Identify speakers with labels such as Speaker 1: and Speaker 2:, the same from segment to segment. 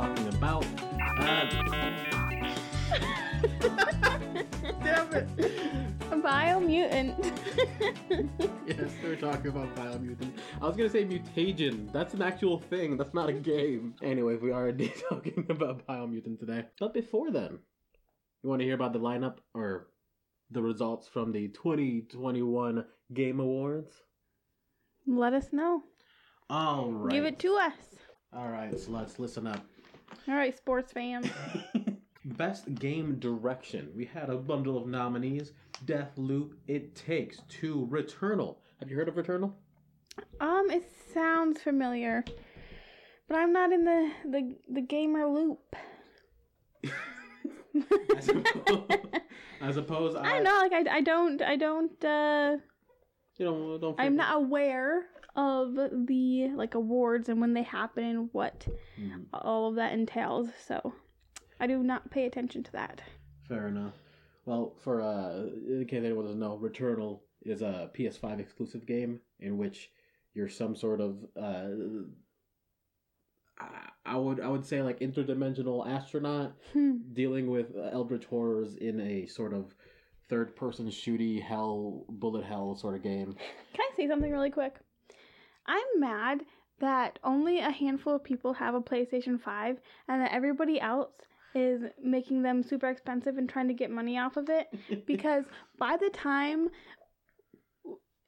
Speaker 1: talking about. Uh... Damn it!
Speaker 2: Biomutant.
Speaker 1: yes, we're talking about Biomutant. I was gonna say Mutagen. That's an actual thing. That's not a game. Anyway, we are indeed talking about Biomutant today. But before then, you want to hear about the lineup or the results from the 2021 Game Awards?
Speaker 2: Let us know.
Speaker 1: All right.
Speaker 2: Give it to us.
Speaker 1: All right, so let's listen up.
Speaker 2: All right, sports fans.
Speaker 1: Best Game Direction. We had a bundle of nominees. Deathloop, It Takes Two, Returnal. Have you heard of Returnal?
Speaker 2: Um, it sounds familiar, but I'm not in the the, the gamer loop.
Speaker 1: I suppose. I, suppose I,
Speaker 2: I don't know, like I, I don't I don't uh
Speaker 1: You know, don't.
Speaker 2: I'm not aware of the like awards and when they happen and what
Speaker 1: Mhm.
Speaker 2: all of that entails. So I do not pay attention to that.
Speaker 1: Fair enough. Well, for uh, in case anyone doesn't know, Returnal is a PS5 exclusive game in which you're some sort of uh, I I would I would say like interdimensional astronaut
Speaker 2: Hmm.
Speaker 1: dealing with uh, eldritch horrors in a sort of third person shooty hell bullet hell sort of game.
Speaker 2: Can I say something really quick? I'm mad that only a handful of people have a PlayStation 5 and that everybody else is making them super expensive and trying to get money off of it because by the time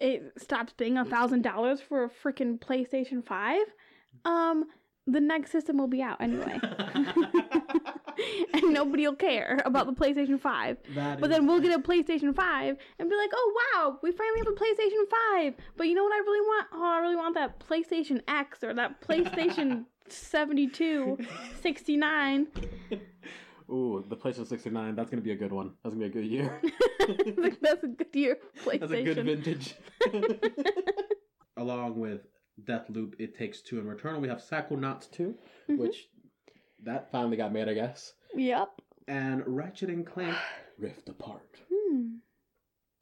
Speaker 2: it stops being a thousand dollars for a freaking PlayStation 5, um, the next system will be out anyway. and nobody will care about the PlayStation 5.
Speaker 1: That
Speaker 2: But then we'll get a PlayStation 5 and be like, oh wow, we finally have a PlayStation 5. But you know what I really want? Oh, I really want that PlayStation X or that PlayStation 72, 69.
Speaker 1: Ooh, the PlayStation 69. That's gonna be a good one. That's gonna be a good year.
Speaker 2: That's a good year for
Speaker 1: That's a good vintage. Along with Deathloop, It Takes Two, and Returnal, we have Psychonauts 2,
Speaker 2: Mm-hmm.
Speaker 1: which that finally got made, I guess.
Speaker 2: Yep.
Speaker 1: And Ratchet and Clank Rift Apart.
Speaker 2: Hmm.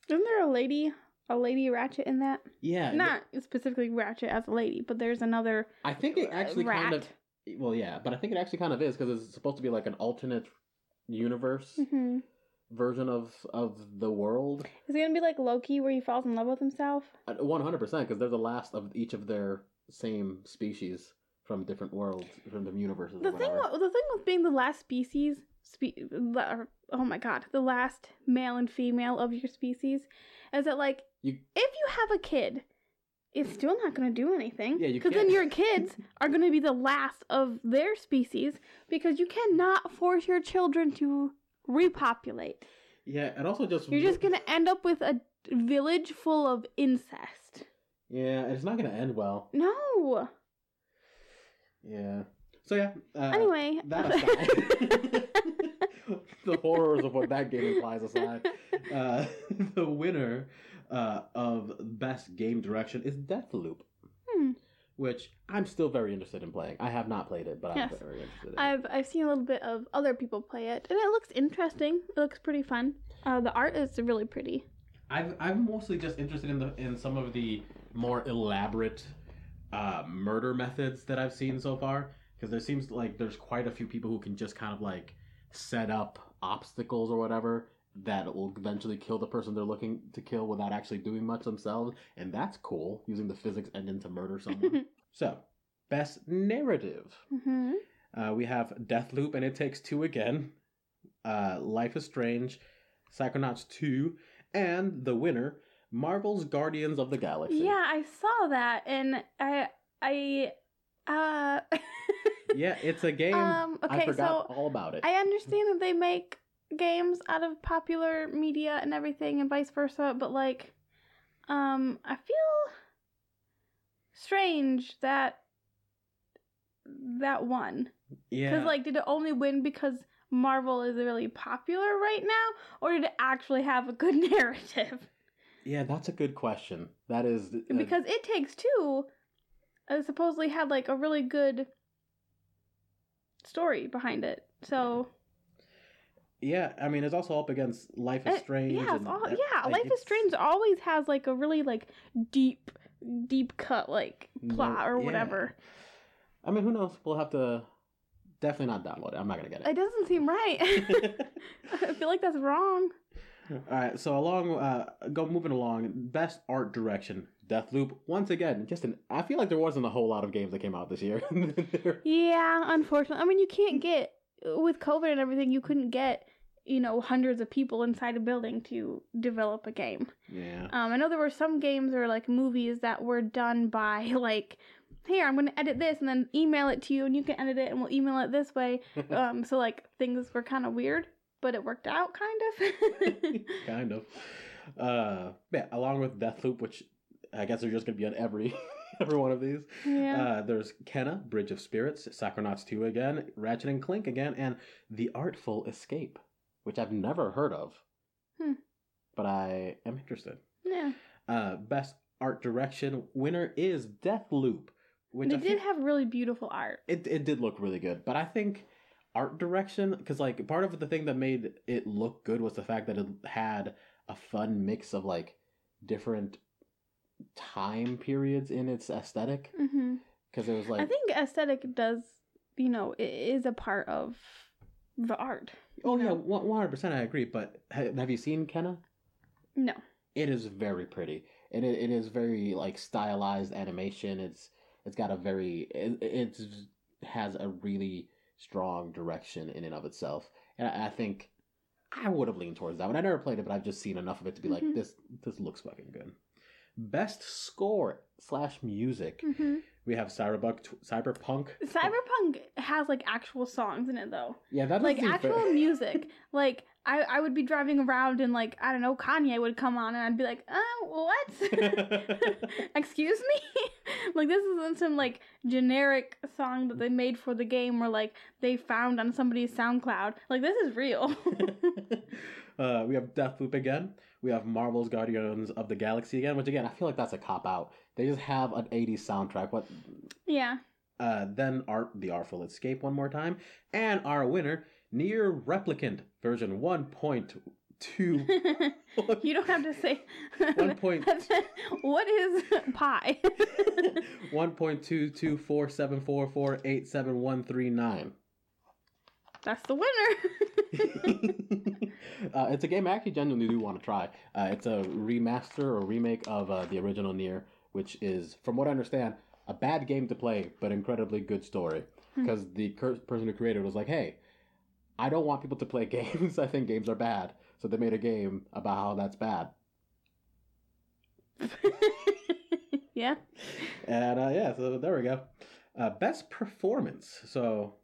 Speaker 2: Isn't there a lady, a lady Ratchet in that?
Speaker 1: Yeah,
Speaker 2: Not specifically Ratchet as a lady, but there's another.
Speaker 1: I think it actually kind of. Well, yeah, but I think it actually kind of is because it's supposed to be like an alternate universe
Speaker 2: hmm
Speaker 1: version of of the world.
Speaker 2: Is it gonna be like Loki, where he falls in love with himself?
Speaker 1: One hundred percent, because they're the last of each of their same species from different worlds, from the universes.
Speaker 2: The thing, the thing with being the last species, spe- oh my god, the last male and female of your species, is that like
Speaker 1: You-
Speaker 2: if you have a kid, it's still not going to do anything.
Speaker 1: Yeah, you
Speaker 2: because then your kids are going to be the last of their species because you cannot force your children to repopulate.
Speaker 1: yeah, and also just
Speaker 2: You're just going to end up with a village full of incest.
Speaker 1: yeah, it's not gonna end well.
Speaker 2: No.
Speaker 1: Yeah. So yeah. Uh,
Speaker 2: Anyway.
Speaker 1: that aside, the horrors of what that game implies aside, uh, the winner uh, of best game direction is Deathloop,
Speaker 2: Hmm.
Speaker 1: which I'm still very interested in playing. I have not played it, but
Speaker 2: Yes.
Speaker 1: I'm very interested. In
Speaker 2: I've I've seen a little bit of other people play it, and it looks interesting. It looks pretty fun. Uh, the art is really pretty.
Speaker 1: I've, I'm mostly just interested in the in some of the more elaborate uh, murder methods that I've seen so far. Because there seems like there's quite a few people who can just kind of like set up obstacles or whatever that will eventually kill the person they're looking to kill without actually doing much themselves. And that's cool using the physics engine to murder someone. So best narrative.
Speaker 2: Hmm
Speaker 1: uh, we have Deathloop and It Takes Two again, uh, Life is Strange, Psychonauts 2, and the winner, Marvel's Guardians of the Galaxy.
Speaker 2: Yeah, I saw that, and I I uh
Speaker 1: Yeah, it's a game.
Speaker 2: Um,
Speaker 1: I
Speaker 2: okay,
Speaker 1: forgot
Speaker 2: so
Speaker 1: all about it.
Speaker 2: I understand that they make games out of popular media and everything, and vice versa. But like, um, I feel strange that that won.
Speaker 1: yeah.
Speaker 2: Because like, did it only win because Marvel is really popular right now, or did it actually have a good narrative?
Speaker 1: Yeah, that's a good question. That is. uh,
Speaker 2: because It Takes Two uh, supposedly had like a really good story behind it. So
Speaker 1: yeah, I mean, it's also up against Life is Strange.
Speaker 2: yeah,
Speaker 1: and,
Speaker 2: all,
Speaker 1: uh,
Speaker 2: yeah.
Speaker 1: like,
Speaker 2: Life is Strange always has like a really like deep, deep cut like
Speaker 1: No,
Speaker 2: plot or
Speaker 1: yeah.
Speaker 2: whatever.
Speaker 1: I mean, who knows? We'll have to Definitely not download it. I'm not gonna get
Speaker 2: It It doesn't seem right. I feel like that's wrong.
Speaker 1: All right, so along, uh, go moving along. Best art direction, Deathloop. Once again, just an. I feel like there wasn't a whole lot of games that came out this year.
Speaker 2: Yeah, unfortunately. I mean, you can't get with COVID and everything. You couldn't get you know hundreds of people inside a building to develop a game.
Speaker 1: yeah.
Speaker 2: Um, I know there were some games or like movies that were done by like, here I'm gonna edit this and then email it to you, and you can edit it, and we'll email it this way. Um, so like things were kind of weird, but it worked out kind of.
Speaker 1: kind of. Uh, yeah, along with Deathloop, which I guess they're just gonna be on every every one of these.
Speaker 2: yeah.
Speaker 1: Uh, there's Kena, Bridge of Spirits, Psychonauts 2 again, Ratchet and Clank again, and The Artful Escape, which I've never heard of,
Speaker 2: Hmm.
Speaker 1: but I am interested.
Speaker 2: yeah.
Speaker 1: Uh, best art direction winner is Deathloop, which
Speaker 2: They
Speaker 1: I
Speaker 2: did
Speaker 1: think-
Speaker 2: have really beautiful art.
Speaker 1: it it did look really good, but I think art direction because like part of the thing that made it look good was the fact that it had a fun mix of like different time periods in its aesthetic
Speaker 2: mm-hmm.
Speaker 1: because it was like
Speaker 2: I think aesthetic does, you know, i- is a part of the art.
Speaker 1: oh
Speaker 2: you
Speaker 1: yeah one hundred percent I agree. But have you seen Kena?
Speaker 2: No.
Speaker 1: It is very pretty, and it, it is very like stylized animation. It's it's got a very it it's, has a really strong direction in and of itself, and I, I think I would have leaned towards that one. I never played it, but I've just seen enough of it to be
Speaker 2: Mhm.
Speaker 1: like this. This looks fucking good. Best score slash music.
Speaker 2: hmm
Speaker 1: We have Cyberpunk. Cyberpunk.
Speaker 2: Cyberpunk has like actual songs in it though.
Speaker 1: Yeah, that
Speaker 2: like
Speaker 1: fair.
Speaker 2: actual music. Like I, I would be driving around and like I don't know Kanye would come on and I'd be like, oh what? Excuse me? like this isn't some like generic song that they made for the game or like they found on somebody's SoundCloud. Like this is real.
Speaker 1: uh, we have Deathloop again. We have Marvel's Guardians of the Galaxy again, which again I feel like that's a cop out. They just have an '80s soundtrack. What?
Speaker 2: yeah.
Speaker 1: Uh, then art the Artful Escape one more time, and our winner, NieR Replicant version 1.2.
Speaker 2: you don't have to say
Speaker 1: One point-
Speaker 2: what is pi?
Speaker 1: 1.22474487139.
Speaker 2: That's the winner.
Speaker 1: uh, it's a game I actually genuinely do want to try. Uh, it's a remaster or remake of uh, the original NieR, which is, from what I understand, a bad game to play, but incredibly good story.
Speaker 2: Hmm.
Speaker 1: Because the cur- person who created it was like, hey, I don't want people to play games. I think games are bad. So they made a game about how that's bad.
Speaker 2: yeah.
Speaker 1: And uh, yeah, so there we go. Uh, best performance. So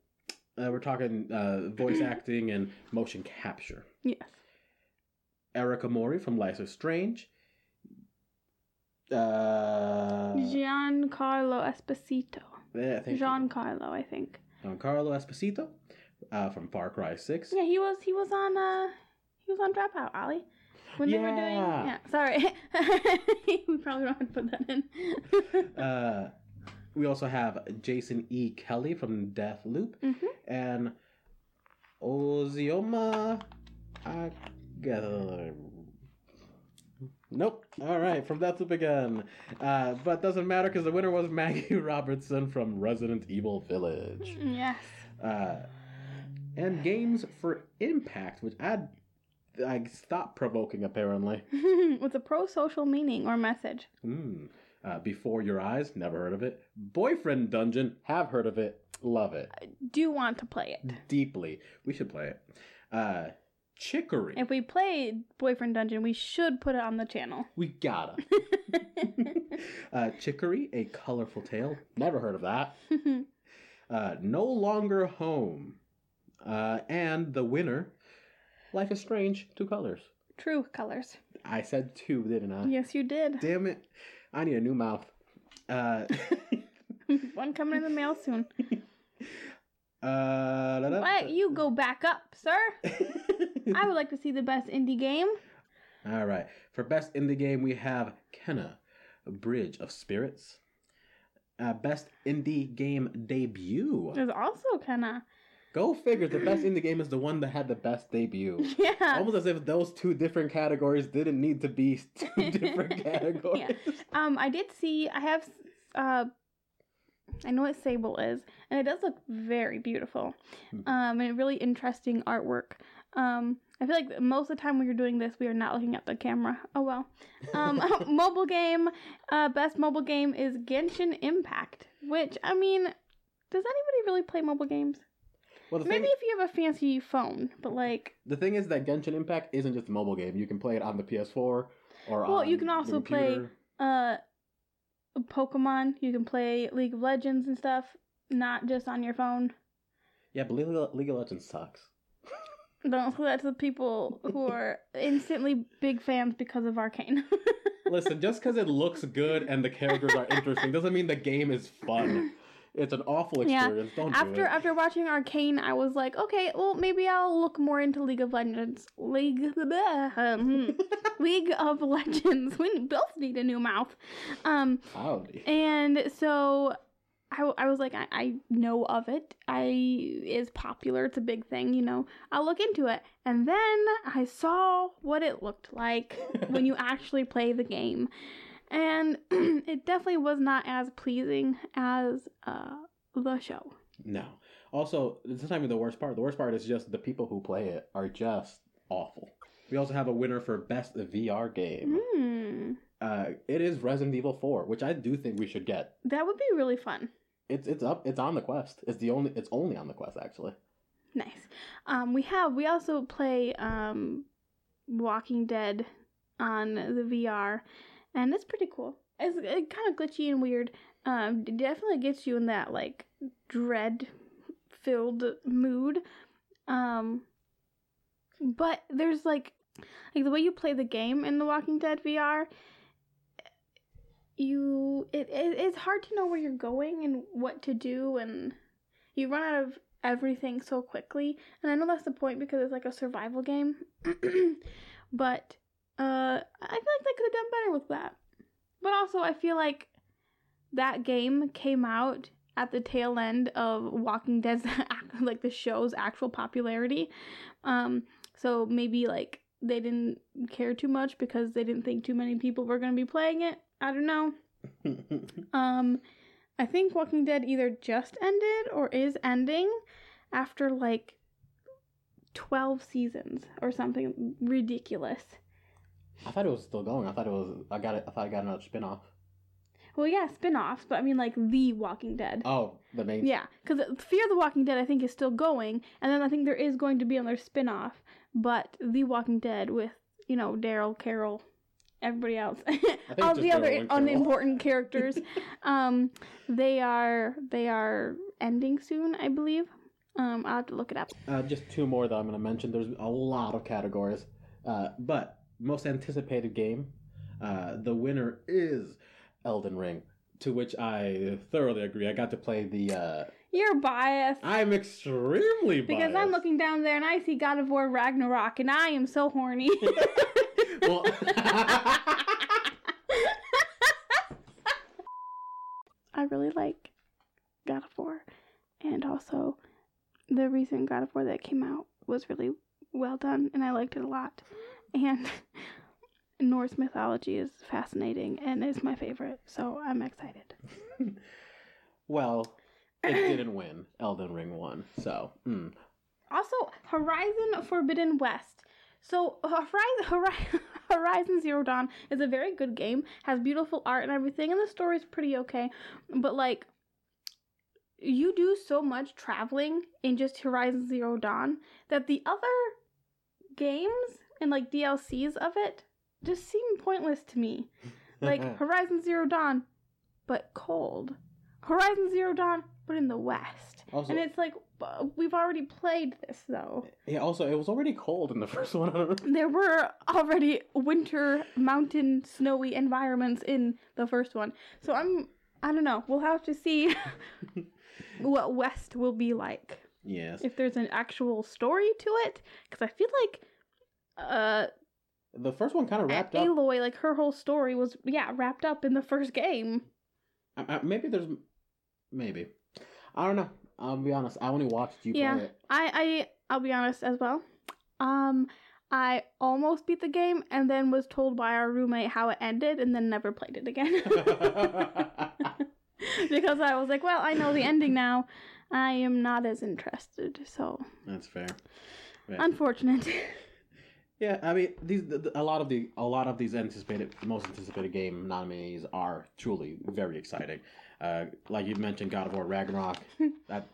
Speaker 1: uh, we're talking uh, voice acting and motion capture.
Speaker 2: Yes.
Speaker 1: Erika Mori from Life is Strange. Uh,
Speaker 2: Giancarlo Esposito.
Speaker 1: yeah, I think
Speaker 2: Giancarlo, I think.
Speaker 1: Giancarlo Esposito uh, from Far Cry Six.
Speaker 2: Yeah, he was he was on uh he was on Dropout, Ollie. When they were doing
Speaker 1: Yeah.
Speaker 2: yeah, sorry. we probably don't have to put that in.
Speaker 1: Uh, we also have Jason E. Kelley from Deathloop
Speaker 2: Mhm.
Speaker 1: and Ozioma. Aga- Nope. All right, from Deathloop again. Uh, but doesn't matter because the winner was Maggie Robertson from Resident Evil Village.
Speaker 2: yes.
Speaker 1: Uh, and games for impact, which I I stopped provoking apparently.
Speaker 2: With a pro social meaning or message.
Speaker 1: Hmm. Uh, Before Your Eyes, never heard of it. Boyfriend Dungeon, have heard of it, love it
Speaker 2: Do want to play it.
Speaker 1: deeply. We should play it. Uh, Chicory,
Speaker 2: If we play Boyfriend Dungeon, we should put it on the channel.
Speaker 1: we gotta. uh, Chicory, a colorful tale, never heard of that. Uh, no Longer Home, uh, and the winner, Life is Strange, two colors.
Speaker 2: True colors.
Speaker 1: I said two, didn't I?
Speaker 2: Yes, you did.
Speaker 1: Damn it. I need a new mouth. Uh,
Speaker 2: One coming in the mail soon.
Speaker 1: uh,
Speaker 2: What? You go back up, sir. I would like to see the best indie game.
Speaker 1: All right. For best indie game, we have Kena, Bridge of Spirits. Uh, best indie game debut.
Speaker 2: There's also of
Speaker 1: Go figure. The best indie game is the one that had the best debut.
Speaker 2: yeah.
Speaker 1: Almost as if those two different categories didn't need to be two different categories. Yeah.
Speaker 2: Um, I did see. I have uh, I know what Sable is, and it does look very beautiful.
Speaker 1: Hmm.
Speaker 2: Um, and really interesting artwork. Um, I feel like most of the time when you're doing this, we are not looking at the camera. Oh well. Um, mobile game, uh, best mobile game is Genshin Impact, which I mean, does anybody really play mobile games?
Speaker 1: Well, the
Speaker 2: Maybe
Speaker 1: thing,
Speaker 2: if you have a fancy phone, but like,
Speaker 1: the thing is that Genshin Impact isn't just a mobile game. You can play it on the PS4 or
Speaker 2: Well, you can also play- uh, Pokemon, you can play League of Legends and stuff, not just on your phone.
Speaker 1: Yeah, but League of, League of Legends sucks.
Speaker 2: Don't say that to the people who are instantly big fans because of Arcane.
Speaker 1: Listen, just because it looks good and the characters are interesting doesn't mean the game is fun. It's an awful
Speaker 2: Yeah.
Speaker 1: experience. Don't do
Speaker 2: after
Speaker 1: it.
Speaker 2: after watching Arcane, I was like, okay, well maybe I'll look more into League of Legends. League, um, League of Legends. We both need a new mouth. Um,
Speaker 1: Howdy.
Speaker 2: and so I, I was like, I, I know of it. I is popular. It's a big thing, you know. I'll look into it. And then I saw what it looked like when you actually play the game. And it definitely was not as pleasing as uh, the show.
Speaker 1: No. Also, this is not even the worst part. The worst part is just the people who play it are just awful. We also have a winner for best VR game.
Speaker 2: Hmm.
Speaker 1: Uh, it is Resident Evil 4, which I do think we should get.
Speaker 2: That would be really fun.
Speaker 1: It's it's up. It's on the Quest. It's the only. It's only on the Quest actually.
Speaker 2: Nice. Um, we have we also play um, Walking Dead on the VR, and it's pretty cool. It's it kind of glitchy and weird. Um, it definitely gets you in that like dread filled mood. Um, but there's like like the way you play the game in the Walking Dead VR. You it, it it's hard to know where you're going and what to do and you run out of everything so quickly. And I know that's the point because it's like a survival game. but uh I feel like they could have done better with that. But also I feel like that game came out at the tail end of Walking Dead's like the show's actual popularity. Um so maybe like they didn't care too much because they didn't think too many people were going to be playing it. I don't know. Um, I think Walking Dead either just ended or is ending after like 12 seasons or something ridiculous.
Speaker 1: I thought it was still going. I thought it was. I got it. I thought I got another spin off.
Speaker 2: Well, yeah, spin offs, but I mean like The Walking Dead.
Speaker 1: Oh, the main.
Speaker 2: Yeah, because Fear of the Walking Dead I think is still going, and then I think there is going to be another spin off, but The Walking Dead with, you know, Daryl, Carol, everybody else, all the other
Speaker 1: Carol.
Speaker 2: unimportant characters, um, they are they are ending soon, I believe. Um, I'll have to look it up.
Speaker 1: Uh, just two more that I'm going to mention. There's a lot of categories, uh, but most anticipated game, uh, the winner is Elden Ring, to which I thoroughly agree. I got to play the. Uh,
Speaker 2: You're biased.
Speaker 1: I'm extremely biased.
Speaker 2: because I'm looking down there and I see God of War Ragnarok and I am so horny.
Speaker 1: well,
Speaker 2: I really like God of War, and also the recent God of War that came out was really well done, and I liked it a lot. And Norse mythology is fascinating and is my favorite, so I'm excited.
Speaker 1: well, it didn't win. Elden Ring won. So, mm.
Speaker 2: Also, Horizon Forbidden West. So Horizon, Horizon Horizon Zero Dawn is a very good game. Has beautiful art and everything, and the story's pretty okay. But like, you do so much traveling in just Horizon Zero Dawn that the other games and like DLCs of it just seem pointless to me. Like Horizon Zero Dawn, but cold. Horizon Zero Dawn, but in the West.
Speaker 1: also,
Speaker 2: And it's like we've already played this though.
Speaker 1: yeah, also, it was already cold in the first one. I don't know.
Speaker 2: There were already winter mountain snowy environments in the first one. So I'm I don't know. We'll have to see what West will be like
Speaker 1: Yes.
Speaker 2: if there's an actual story to it cuz I feel like uh
Speaker 1: The first one kind of wrapped up.
Speaker 2: Aloy like her whole story was yeah, wrapped up in the first game.
Speaker 1: I, I, maybe there's. Maybe. I don't know. I'll be honest. I only watched you
Speaker 2: Yeah.
Speaker 1: play it.
Speaker 2: I I I'll be honest as well. Um I almost beat the game and then was told by our roommate how it ended and then never played it again. because I was like, well, I know the ending now. I am not as interested. So
Speaker 1: That's fair. Yeah.
Speaker 2: unfortunate.
Speaker 1: Yeah, I mean, these the, the- a lot of the a lot of these anticipated most anticipated game nominees are truly very exciting. Uh, like you mentioned, God of War Ragnarok. that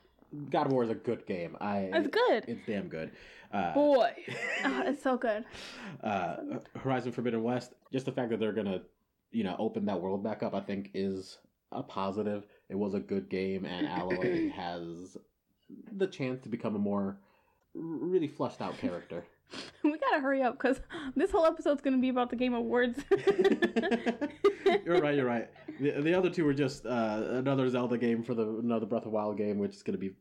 Speaker 1: God of War is a good game. I
Speaker 2: It's good.
Speaker 1: It's damn good. Uh,
Speaker 2: Boy, oh, it's so good.
Speaker 1: uh, Horizon Forbidden West. Just the fact that they're gonna, you know, open that world back up, I think is a positive. It was a good game, and Aloy has the chance to become a more really fleshed out character.
Speaker 2: We gotta hurry up because this whole episode's gonna be about the Game Awards.
Speaker 1: you're right. You're right. The, the other two were just uh, another Zelda game for the another Breath of Wild game, which is to be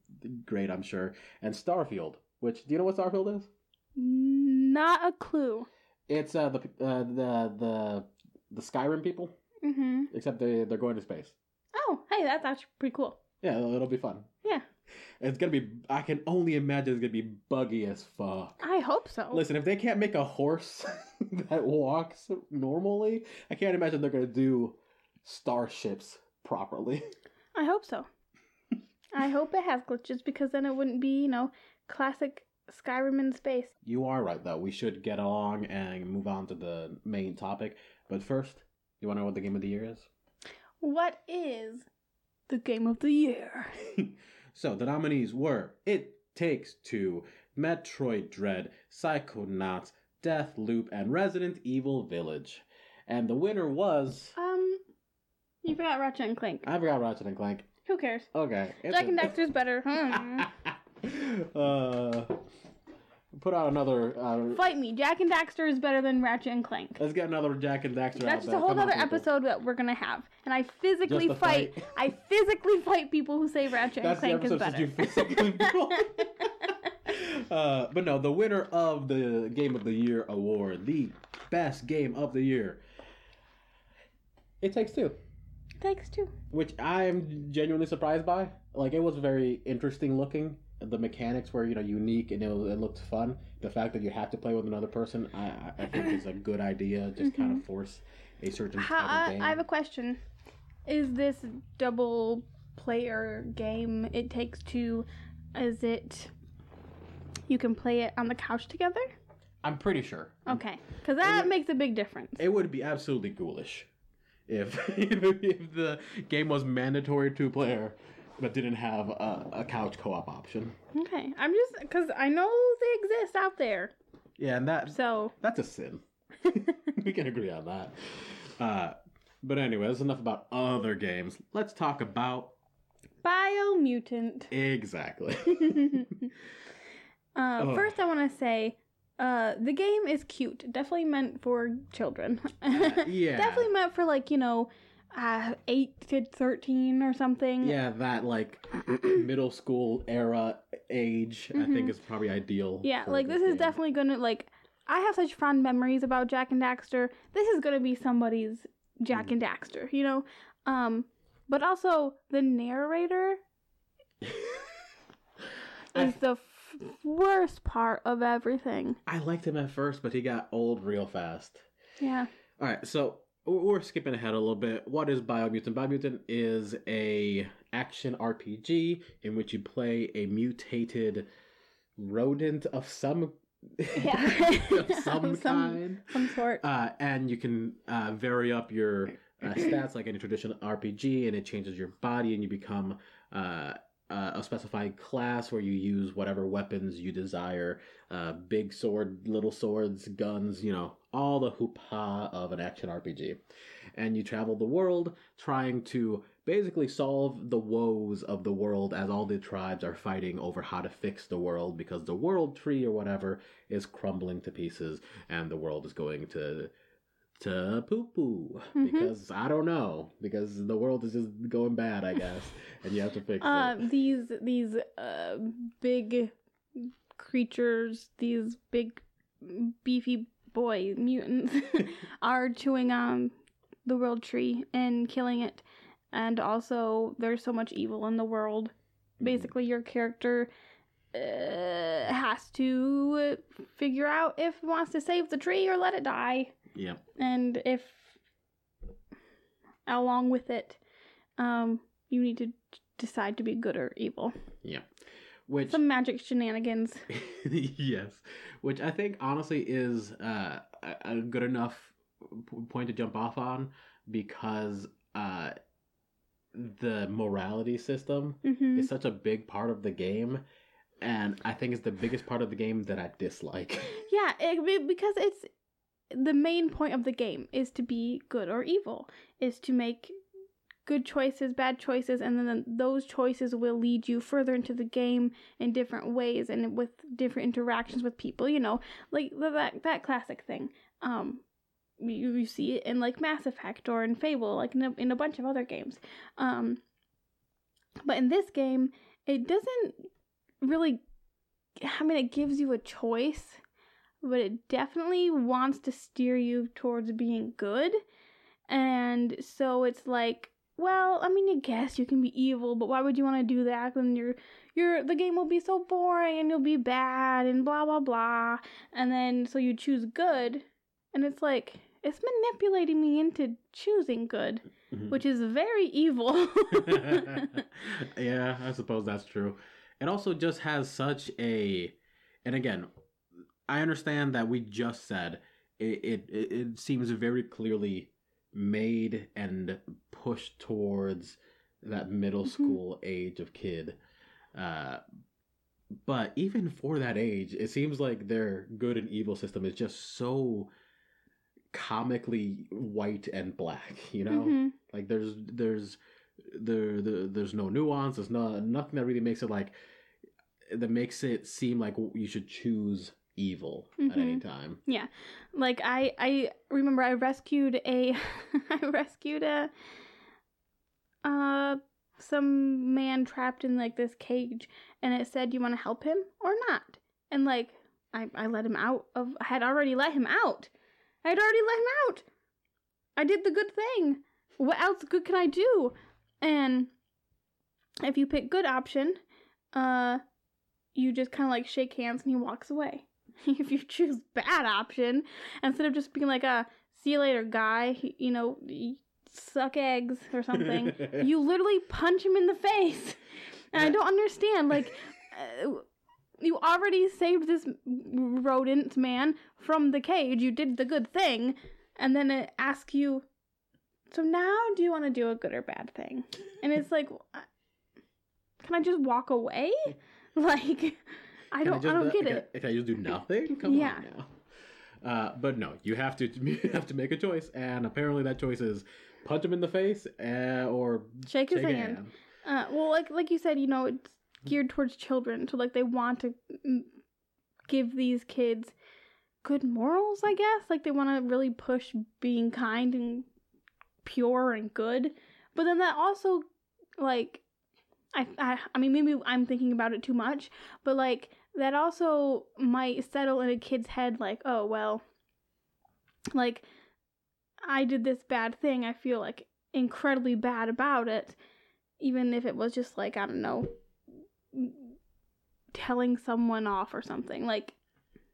Speaker 1: great, I'm sure. And Starfield, which do you know what Starfield is?
Speaker 2: Not a clue.
Speaker 1: It's uh, the uh, the the the Skyrim people,
Speaker 2: Mm-hmm.
Speaker 1: except they they're going to space.
Speaker 2: Oh, hey, that's actually pretty cool.
Speaker 1: Yeah, it'll, it'll be fun.
Speaker 2: Yeah.
Speaker 1: It's gonna be. I can only imagine it's gonna be buggy as fuck.
Speaker 2: I hope so.
Speaker 1: Listen, if they can't make a horse that walks normally, I can't imagine they're gonna do starships properly.
Speaker 2: I hope so. I hope it has glitches because then it wouldn't be, you know, classic Skyrim in space.
Speaker 1: You are right, though. We should get along and move on to the main topic. But first, you want to know what the game of the year is?
Speaker 2: What is the game of the year?
Speaker 1: so, the nominees were It Takes Two, Metroid Dread, Psychonauts, Deathloop, and Resident Evil Village. And the winner was.
Speaker 2: Um, you forgot Ratchet and Clank.
Speaker 1: I forgot Ratchet and Clank.
Speaker 2: Who cares?
Speaker 1: Okay.
Speaker 2: Jak
Speaker 1: a-
Speaker 2: and Daxter's better. Hmm.
Speaker 1: uh, put out another. Uh,
Speaker 2: Fight me. Jak and Daxter is better than Ratchet and Clank.
Speaker 1: let's get another Jak and Daxter out
Speaker 2: That's just a whole other episode that we're gonna have, and I physically fight.
Speaker 1: fight.
Speaker 2: I physically fight people who say Ratchet
Speaker 1: That's
Speaker 2: and Clank is
Speaker 1: episode since
Speaker 2: better.
Speaker 1: you physically uh, but no, the winner of the Game of the Year award, the best game of the year, it takes two,
Speaker 2: It takes two.
Speaker 1: which I'm genuinely surprised by. Like, it was very interesting looking. The mechanics were, you know, unique and it, it looked fun. The fact that you have to play with another person, I, I- I think is a good idea. Just kind of mm-hmm. force a certain
Speaker 2: How,
Speaker 1: type of
Speaker 2: I,
Speaker 1: game.
Speaker 2: I have a question. Is this double player game? It takes two. Is it? You can play it on the couch together.
Speaker 1: I'm pretty sure.
Speaker 2: Okay, because that
Speaker 1: would-
Speaker 2: makes a big difference.
Speaker 1: It would be absolutely ghoulish if if the game was mandatory two player but didn't have a, a couch co-op option.
Speaker 2: Okay, I'm just because I know they exist out there.
Speaker 1: Yeah, and that
Speaker 2: So
Speaker 1: that's a sin. we can agree on that. Uh, but anyway, that's enough about other games. Let's talk about
Speaker 2: Biomutant.
Speaker 1: exactly.
Speaker 2: uh, first, I want to say uh, the game is cute. Definitely meant for children.
Speaker 1: yeah.
Speaker 2: Definitely meant for like you know, uh, eight to thirteen or something.
Speaker 1: Yeah, that like middle school era age, I think
Speaker 2: Mhm.
Speaker 1: is probably ideal.
Speaker 2: Yeah, like this is definitely gonna like. I have such fond memories about Jak and Daxter. This is gonna be somebody's Jak
Speaker 1: Mm.
Speaker 2: and Daxter, you know. Um, but also the narrator is the f- worst part of everything.
Speaker 1: I liked him at first, but he got old real fast.
Speaker 2: Yeah.
Speaker 1: All right, so we're skipping ahead a little bit. What is Biomutant? Biomutant is a action RPG in which you play a mutated rodent of some
Speaker 2: Yeah.
Speaker 1: of some,
Speaker 2: Some-
Speaker 1: kind,
Speaker 2: Some sort.
Speaker 1: uh, and you can uh, vary up your uh, stats like any traditional RPG, and it changes your body, and you become uh, a specified class where you use whatever weapons you desire uh, big sword, little swords, guns, you know, all the hoopah of an action RPG. And you travel the world trying to basically solve the woes of the world as all the tribes are fighting over how to fix the world because the world tree or whatever is crumbling to pieces and the world is going to to poo poo
Speaker 2: Mhm.
Speaker 1: because I don't know because the world is just going bad I guess and you have to fix
Speaker 2: Uh,
Speaker 1: it.
Speaker 2: these these uh big creatures, these big beefy boy mutants are chewing on the world tree and killing it. And also, there's so much evil in the world. Basically, your character uh, has to figure out if he wants to save the tree or let it die
Speaker 1: Yeah.
Speaker 2: and if along with it um you need to decide to be good or evil. Yeah.
Speaker 1: Which
Speaker 2: Some magic shenanigans.
Speaker 1: yes, which I think honestly is uh, a good enough point to jump off on because uh, the morality system
Speaker 2: hmm
Speaker 1: is such a big part of the game, and I think it's the biggest part of the game that I dislike.
Speaker 2: Yeah, it, because it's the main point of the game is to be good or evil, is to make good choices, bad choices, and then those choices will lead you further into the game in different ways and with different interactions with people. You know, like that that classic thing. Um, you, you see it in like Mass Effect or in Fable, like in a, in a bunch of other games. Um, but in this game, it doesn't really. I mean, it gives you a choice but it definitely wants to steer you towards being good. And so it's like, well, I mean, I guess you can be evil, but why would you want to do that? Then you're, you're, the game will be so boring and you'll be bad and blah blah blah. And then so you choose good, and it's like it's manipulating me into choosing good, mm-hmm. which is very evil.
Speaker 1: yeah, I suppose that's true. It also just has such a, and again, I understand that we just said it. It, it, seems very clearly made and pushed towards that middle
Speaker 2: Mhm.
Speaker 1: school age of kid. Uh, but even for that age, it seems like their good and evil system is just so comically white and black. You know,
Speaker 2: Mhm.
Speaker 1: like there's there's there, there there's no nuance. There's no nothing that really makes it like that makes it seem like you should choose evil at any time. Yeah.
Speaker 2: Like I I remember I rescued a I rescued a uh some man trapped in like this cage and it said you want to help him or not? And like I I let him out of I had already let him out. I had already let him out. I did the good thing. What else good can I do? And if you pick good option uh you just kind of like shake hands and he walks away if you choose bad option instead of just being like a see you later guy you know suck eggs or something you literally punch him in the face. And i don't understand like uh, you already saved this rodent man from the cage you did the good thing and then it asks you so now do you want to do a good or bad thing? And it's like can i just walk away? Like i don't i,
Speaker 1: just-
Speaker 2: don't get
Speaker 1: can-
Speaker 2: it
Speaker 1: Can I just do nothing? Come
Speaker 2: Yeah.
Speaker 1: on now. Uh, but no, you have to you have to make a choice, and apparently that choice is punch him in the face uh, or
Speaker 2: shake his
Speaker 1: shake
Speaker 2: hand
Speaker 1: hand.
Speaker 2: Uh, well, like like you said, you know, it's geared towards children, so like they want to mm, give these kids good morals, I guess. Like they want to really push being kind and pure and good, but then that also, like, I I I mean maybe I'm thinking about it too much, but like that also might settle in a kid's head, like, oh well, like I did this bad thing. I feel like incredibly bad about it even if it was just like I don't know, telling someone off or something. Like,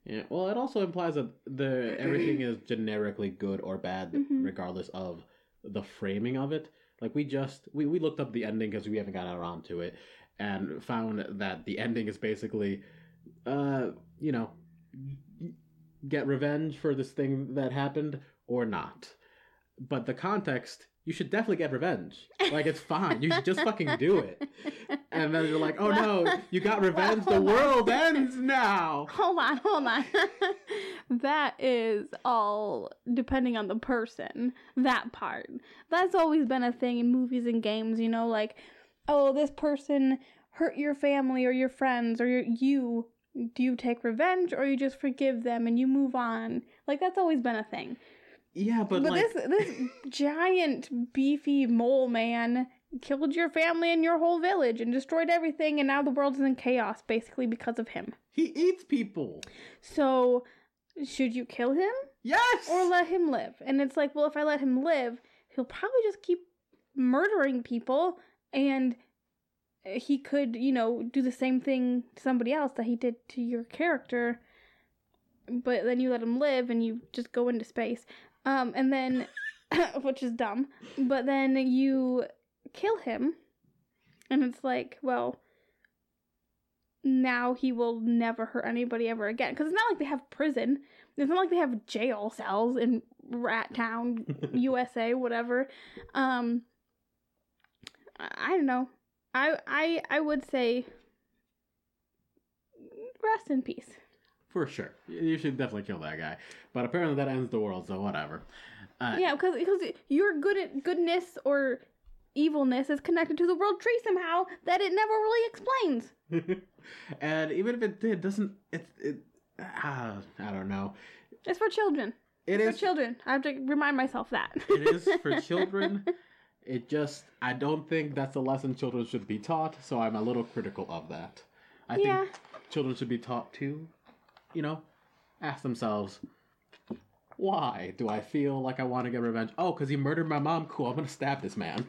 Speaker 1: Yeah. Well, it also implies that the everything is generically good or bad,
Speaker 2: Mhm.
Speaker 1: regardless of the framing of it. Like we just we, we looked up the ending because we haven't got around to it, and found that the ending is basically, uh, you know, get revenge for this thing that happened or not. But the context, you should definitely get revenge. Like it's fine. You should just fucking do it. And then you're like, oh no, you got revenge. The world ends now.
Speaker 2: hold on, hold on. that is all depending on the person. That part. That's always been a thing in movies and games. You know, like, oh, this person hurt your family or your friends or your, you. Do you take revenge or you just forgive them and you move on? Like that's always been a thing.
Speaker 1: Yeah, but,
Speaker 2: But,
Speaker 1: like,
Speaker 2: this this giant beefy mole man killed your family and your whole village and destroyed everything and now the world is in chaos basically because of him.
Speaker 1: he eats people.
Speaker 2: So should you kill him
Speaker 1: Yes.
Speaker 2: or let him live? And it's like, well, if I let him live, he'll probably just keep murdering people and he could, you know, do the same thing to somebody else that he did to your character. But then you let him live and you just go into space. Um, and then, which is dumb. But then you kill him And it's like, well, now he will never hurt anybody ever again. Because it's not like they have prison. It's not like they have jail cells in Rat Town, USA, whatever. Um, I I don't know. I I I would say rest in peace.
Speaker 1: For sure. You should definitely kill that guy. But apparently that ends the world, so whatever. Uh,
Speaker 2: Yeah, because because your good goodness or evilness is connected to the world tree somehow that it never really explains.
Speaker 1: and even if it did, doesn't it? it uh, I don't know.
Speaker 2: It's for children.
Speaker 1: It
Speaker 2: for
Speaker 1: is.
Speaker 2: children. I have to remind myself that.
Speaker 1: it is for children. It just, I don't think that's a lesson children should be taught. So I'm a little critical of that. I
Speaker 2: Yeah.
Speaker 1: think children should be taught to, you know, ask themselves, why do I feel like I want to get revenge? Oh, because he murdered my mom. Cool. I'm gonna stab this man.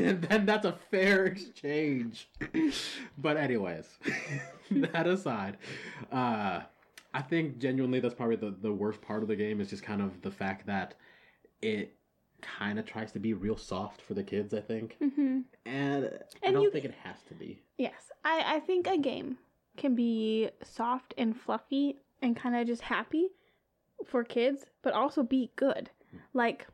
Speaker 1: and then that's a fair exchange. but anyways, that aside, uh, I think genuinely that's probably the, the worst part of the game is just kind of the fact that it kind of tries to be real soft for the kids. I think,
Speaker 2: hmm
Speaker 1: and, I don't
Speaker 2: you-
Speaker 1: think it has to be.
Speaker 2: Yes, I I think a game can be soft and fluffy and kind of just happy for kids, but also be good. Like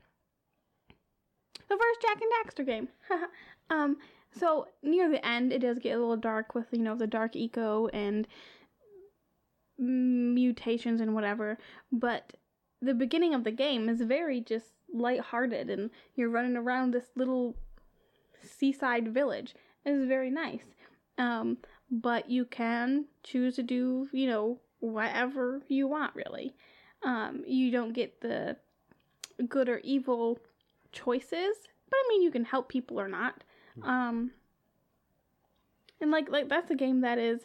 Speaker 2: the first Jak and Daxter game. um, so near the end, it does get a little dark with you know the dark eco and mutations and whatever, but the beginning of the game is very just lighthearted, and you're running around this little seaside village. It's very nice. Um, but you can choose to do, you know, whatever you want, really. Um, you don't get the good or evil choices, but I mean, you can help people or not. Um, and like, like that's a game that is,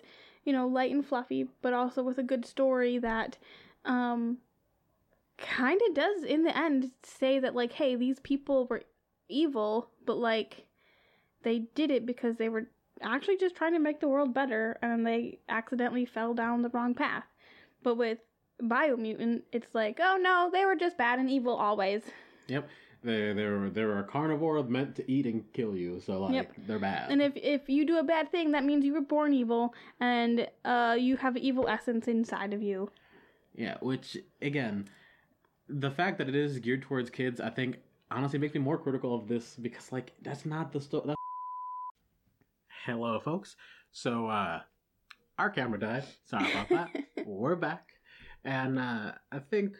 Speaker 2: you know, light and fluffy, but also with a good story that, um, kind of does in the end say that like, hey, these people were evil, but like, they did it because they were actually just trying to make the world better and they accidentally fell down the wrong path. But with Biomutant, it's like, oh no, they were just bad and evil always.
Speaker 1: Yep. They they're they're a carnivore meant to eat and kill you, so like
Speaker 2: Yep.
Speaker 1: they're bad.
Speaker 2: And if if you do a bad thing, that means you were born evil and uh you have evil essence inside of you.
Speaker 1: Yeah, which again, the fact that it is geared towards kids, I think honestly makes me more critical of this because like that's not the story. Hello, folks. So uh our camera died. Sorry about that. We're back, and uh I think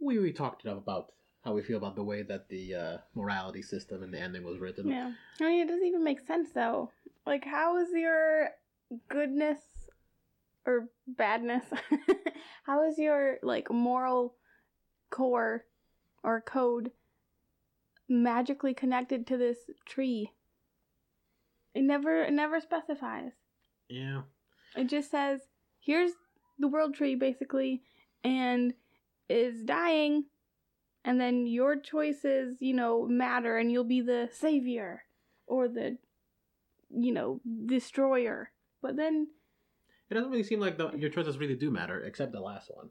Speaker 1: we we talked enough about how we feel about the way that the uh morality system and the ending was written.
Speaker 2: Yeah. I mean, it doesn't even make sense though. Like, how is your goodness or badness? how is your like moral core or code magically connected to this tree? It never it never specifies.
Speaker 1: Yeah.
Speaker 2: It just says, here's the world tree basically, and is dying, and then your choices, you know, matter, and you'll be the savior or the, you know, destroyer. But then,
Speaker 1: It doesn't really seem like the, your choices really do matter, except the last one.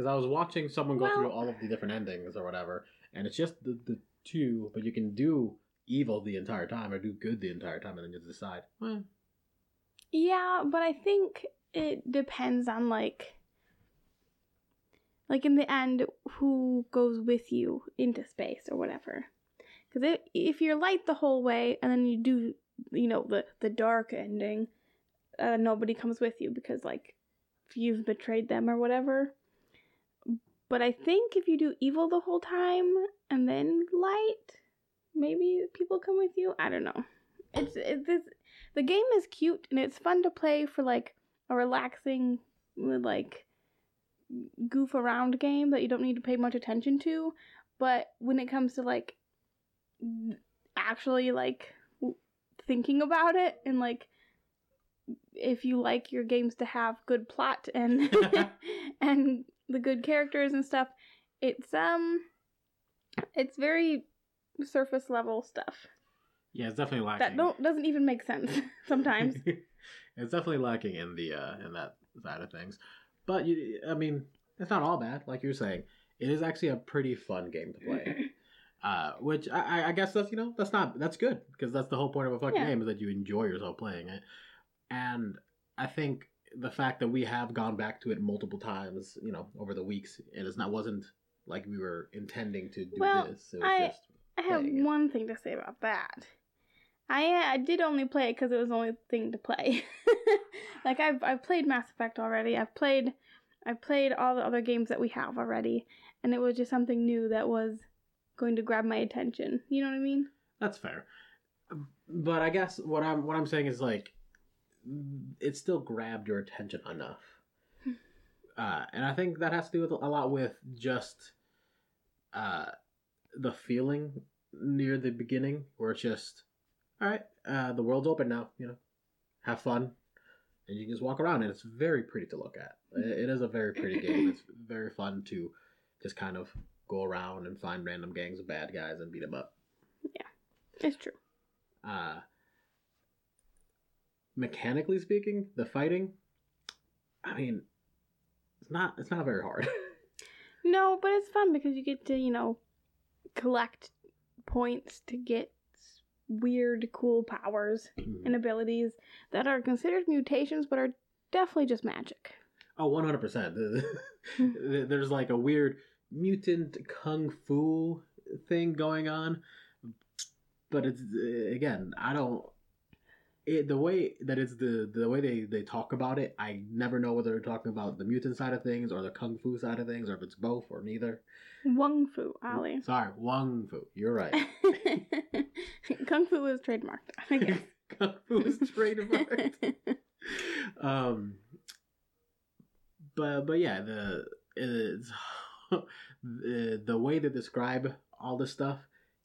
Speaker 1: Because I was watching someone go through all of the different endings or whatever, and it's just the, the two, but you can do evil the entire time or do good the entire time, and then just decide. Well,
Speaker 2: yeah, but I think it depends on like, like in the end, who goes with you into space or whatever. Because if you're light the whole way, and then you do, you know, the the dark ending, uh, nobody comes with you because like you've betrayed them or whatever. But I think if you do evil the whole time and then light, maybe people come with you. I don't know. It's it's, it's the game is cute and it's fun to play for like a relaxing like goof around game that you don't need to pay much attention to. But when it comes to like actually like thinking about it and like if you like your games to have good plot and and the good characters and stuff it's um it's very surface level stuff
Speaker 1: yeah, it's definitely lacking.
Speaker 2: that don't doesn't even make sense sometimes
Speaker 1: it's definitely lacking in the uh, in that side of things. But you, I mean, it's not all bad. Like you're saying, it is actually a pretty fun game to play. Uh, which I, I guess that's you know that's not that's good because that's the whole point of a fucking
Speaker 2: Yeah.
Speaker 1: game is that you enjoy yourself playing it, and I think the fact that we have gone back to it multiple times, you know, over the weeks, and it's not wasn't like we were intending to do
Speaker 2: Well,
Speaker 1: this. It was
Speaker 2: I-
Speaker 1: just
Speaker 2: I have
Speaker 1: it.
Speaker 2: one thing to say about that. I uh, I did only play it because it was the only thing to play. like I've I've played Mass Effect already. I've played I've played all the other games that we have already, and it was just something new that was going to grab my attention. You know what I mean?
Speaker 1: That's fair. But I guess what I'm what I'm saying is like it still grabbed your attention enough. Uh, and I think that has to do with a lot with just uh, the feeling near the beginning where it's just all right, uh, the world's open now, you know. Have fun. And you can just walk around and it's very pretty to look at. It is a very pretty game. It's very fun to just kind of go around and find random gangs of bad guys and beat them up.
Speaker 2: Yeah, it's true.
Speaker 1: uh mechanically speaking the fighting i mean it's not it's not very hard.
Speaker 2: No, but it's fun because you get to you know collect points to get weird, cool powers mm-hmm. and abilities that are considered mutations, but are definitely just magic.
Speaker 1: oh 100% hmm. there's like a weird mutant kung fu thing going on but it's again i don't it, the way that it's the the way they they talk about it i never know whether they're talking about the mutant side of things or the kung fu side of things or if it's both or neither
Speaker 2: Wung Fu, Ali.
Speaker 1: sorry wong fu you're right
Speaker 2: Kung Fu is trademarked. I guess.
Speaker 1: kung fu is trademarked um but but yeah the it's the, the way they describe all this stuff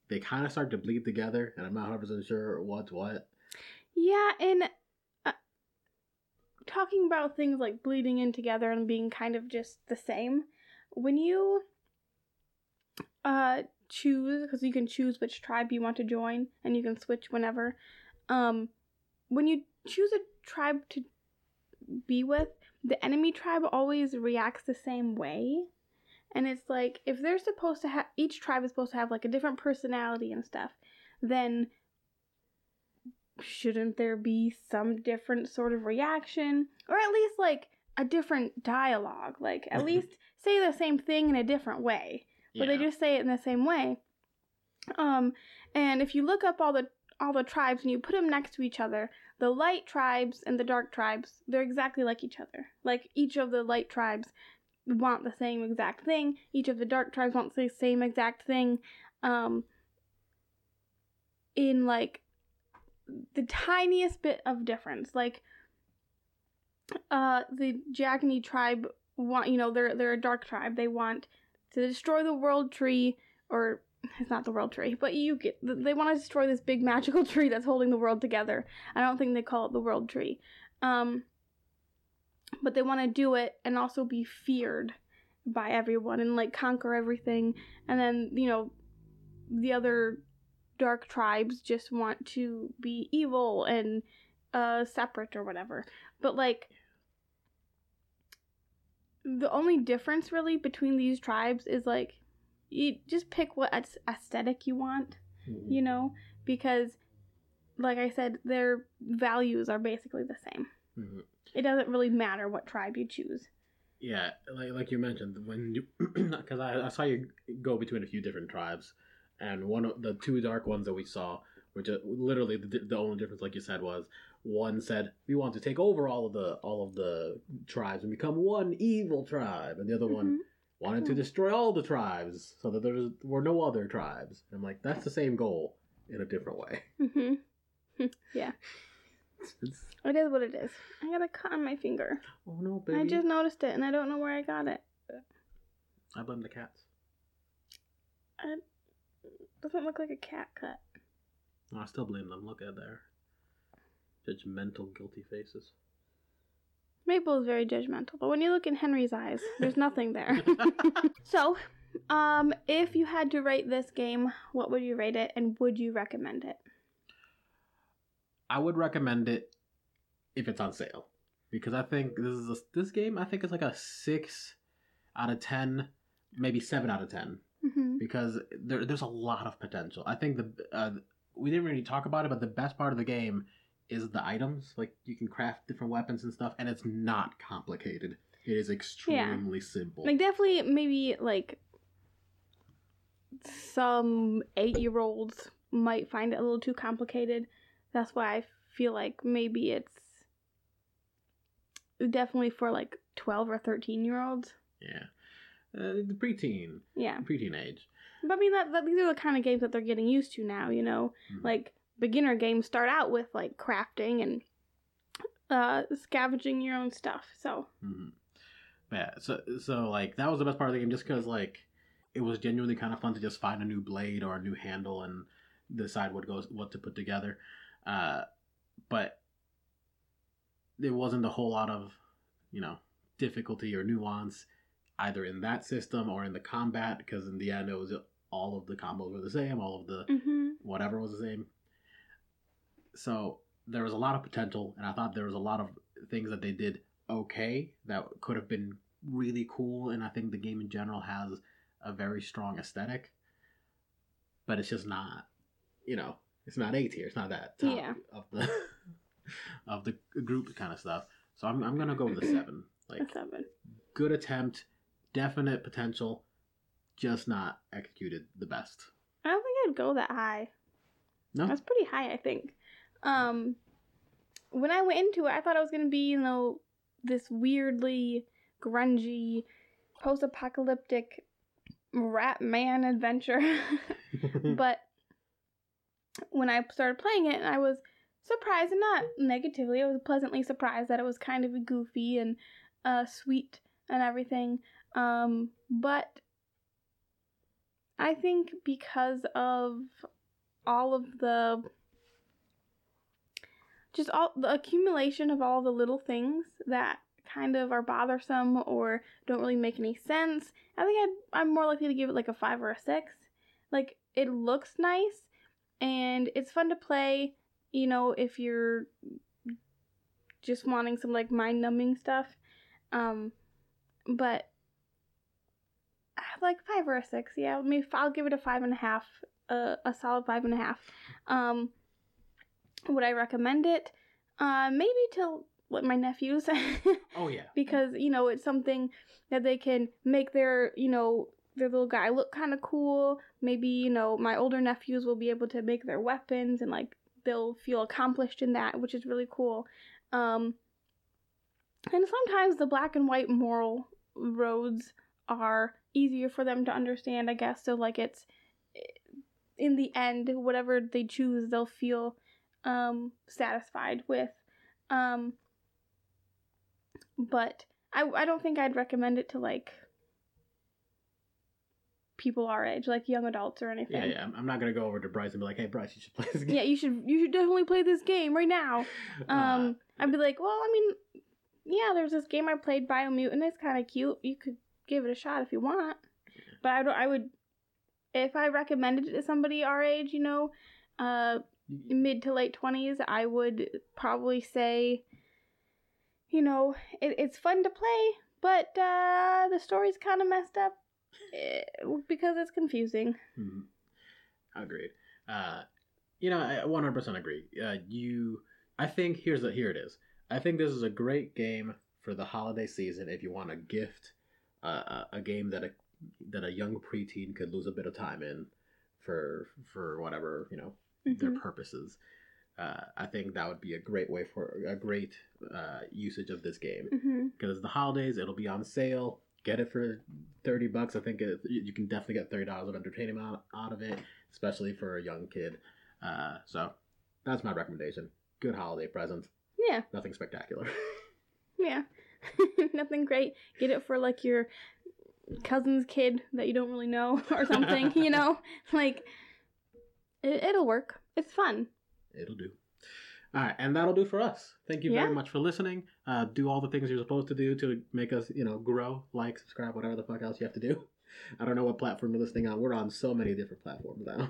Speaker 1: they kind of start to bleed together and i'm not 100% sure what's what
Speaker 2: yeah, and uh, talking about things like bleeding in together and being kind of just the same, when you uh choose because you can choose which tribe you want to join and you can switch whenever um when you choose a tribe to be with the enemy tribe always reacts the same way. And it's like if they're supposed to have each tribe is supposed to have like a different personality and stuff then shouldn't there be some different sort of reaction? Or at least like a different dialogue like at least say the same thing in a different way. But they just say it in the same way. Um and if you look up all the all the tribes and you put them next to each other the light tribes and the dark tribes they're exactly like each other. Like each of the light tribes want the same exact thing. Each of the dark tribes wants the same exact thing. Um in like the tiniest bit of difference. Like uh the Jagni tribe want you know they're they're a dark tribe. They want to destroy the world tree or it's not the world tree but you get they want to destroy this big magical tree that's holding the world together. I don't think they call it the world tree. Um but they want to do it and also be feared by everyone and like conquer everything. And then you know the other dark tribes just want to be evil and uh separate or whatever. But like the only difference really between these tribes is like you just pick what aesthetic you want
Speaker 1: Mhm.
Speaker 2: you know? Because like i said their values are basically the same.
Speaker 1: Mhm.
Speaker 2: it doesn't really matter what tribe you choose.
Speaker 1: Yeah, like like you mentioned, when you because I, I saw you go between a few different tribes, and one of the two dark ones that we saw, which uh, literally the, the only difference, like you said, was one said we want to take over all of the all of the tribes and become one evil tribe, and the other one
Speaker 2: Mhm.
Speaker 1: wanted to
Speaker 2: Hmm.
Speaker 1: destroy all the tribes so that there were no other tribes. And I'm like, that's the same goal in a different way.
Speaker 2: Mhm. yeah it is what it is i got a cut on my finger
Speaker 1: oh no, baby!
Speaker 2: i just noticed it and i don't know where i got it
Speaker 1: I blame the cats.
Speaker 2: Doesn't look like a cat cut
Speaker 1: No, I still blame them. Look at their judgmental, guilty faces.
Speaker 2: Maple is very judgmental, but when you look in Henry's eyes, there's nothing there. so, um, if you had to rate this game, what would you rate it, and would you recommend it?
Speaker 1: I would recommend it if it's on sale because I think this is a, this game. I think it's like a six out of ten, maybe seven out of ten.
Speaker 2: Hmm
Speaker 1: because there, there's a lot of potential. I think the uh, we didn't really talk about it, but the best part of the game is the items. Like you can craft different weapons and stuff, and it's not complicated. It is extremely simple.
Speaker 2: Like definitely maybe like some eight year olds might find it a little too complicated. That's why I feel like maybe it's definitely for like twelve or thirteen year olds.
Speaker 1: yeah, uh, the preteen,
Speaker 2: Yeah.
Speaker 1: preteen age.
Speaker 2: But I mean that, that these are the kind of games that they're getting used to now, you know.
Speaker 1: Mhm.
Speaker 2: Like beginner games start out with like crafting and uh scavenging your own stuff. So
Speaker 1: hmm Yeah, so so like that was the best part of the game, just because like it was genuinely kind of fun to just find a new blade or a new handle and decide what goes what to put together. Uh, but there wasn't a whole lot of you know difficulty or nuance either in that system or in the combat because in the end it was all of the combos were the same, all of the
Speaker 2: hmm
Speaker 1: whatever was the same. So there was a lot of potential, and I thought there was a lot of things that they did okay that could have been really cool. And I think the game in general has a very strong aesthetic, but it's just not, you know, it's not A tier. It's not that top
Speaker 2: Yeah.
Speaker 1: of the of the group kind of stuff. So I'm I'm gonna go with a seven. Like
Speaker 2: a seven.
Speaker 1: good attempt, definite potential, just not executed the best.
Speaker 2: I don't think I'd go that high.
Speaker 1: No,
Speaker 2: That's pretty high, I think. Um, when I went into it, I thought it was gonna be, you know, this weirdly grungy, post-apocalyptic rat man adventure. but when I started playing it, I was surprised, and not negatively. I was pleasantly surprised that it was kind of goofy and uh, sweet and everything. Um, but I think because of all of the just all the accumulation of all the little things that kind of are bothersome or don't really make any sense. I think I'd, I'm more likely to give it like a five or a six. Like it looks nice and it's fun to play. You know, if you're just wanting some like mind numbing stuff. Um, but I like five or a six. Yeah, maybe I'll give it a five and a half. Uh, a solid five and a half. Um, would I recommend it? Uh, maybe to like my nephews.
Speaker 1: oh yeah,
Speaker 2: because you know it's something that they can make their you know their little guy look kind of cool maybe you know my older nephews will be able to make their weapons and like they'll feel accomplished in that which is really cool um and sometimes the black and white moral roads are easier for them to understand i guess so like it's in the end whatever they choose they'll feel um satisfied with um but I I don't think I'd recommend it to like people our age, like young adults or anything.
Speaker 1: yeah, yeah. I'm, not gonna go over to Bryce and be like, "Hey, Bryce, you should play this game."
Speaker 2: Yeah, you should you should definitely play this game right now.
Speaker 1: Uh,
Speaker 2: Um, I'd be like, well, I mean, yeah, there's this game I played, Biomutant. It's kind of cute. You could give it a shot if you want. But I don't. I would, if I recommended it to somebody our age, you know, uh, mid to late twenties, I would probably say, you know, it, it's fun to play, but uh, the story's kind of messed up eh, because it's confusing.
Speaker 1: Mhm. Agreed. Uh, you know, I 100% agree. Uh, you, I think here's the here it is. I think this is a great game for the holiday season if you want a gift a, a game that a that a young preteen could lose a bit of time in for for whatever you know their
Speaker 2: Mhm.
Speaker 1: purposes. Uh, I think that would be a great way for a great uh, usage of this game. Because the holidays it'll be on sale. Get it for 30 bucks. I think it, you can definitely get $30 of entertainment out, out of it especially for a young kid. Uh, so that's my recommendation. Good holiday present.
Speaker 2: Yeah,
Speaker 1: nothing spectacular.
Speaker 2: Yeah. Nothing great. Get it for like your cousin's kid that you don't really know or something. you know, like it, it'll work. It's fun.
Speaker 1: it'll do all right and that'll do for us thank you
Speaker 2: Yeah.
Speaker 1: very much for listening uh, do all the things you're supposed to do to make us you know grow like subscribe whatever the fuck else you have to do i don't know what platform you're listening on we're on so many different platforms now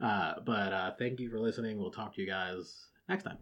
Speaker 1: uh, but uh, thank you for listening we'll talk to you guys next time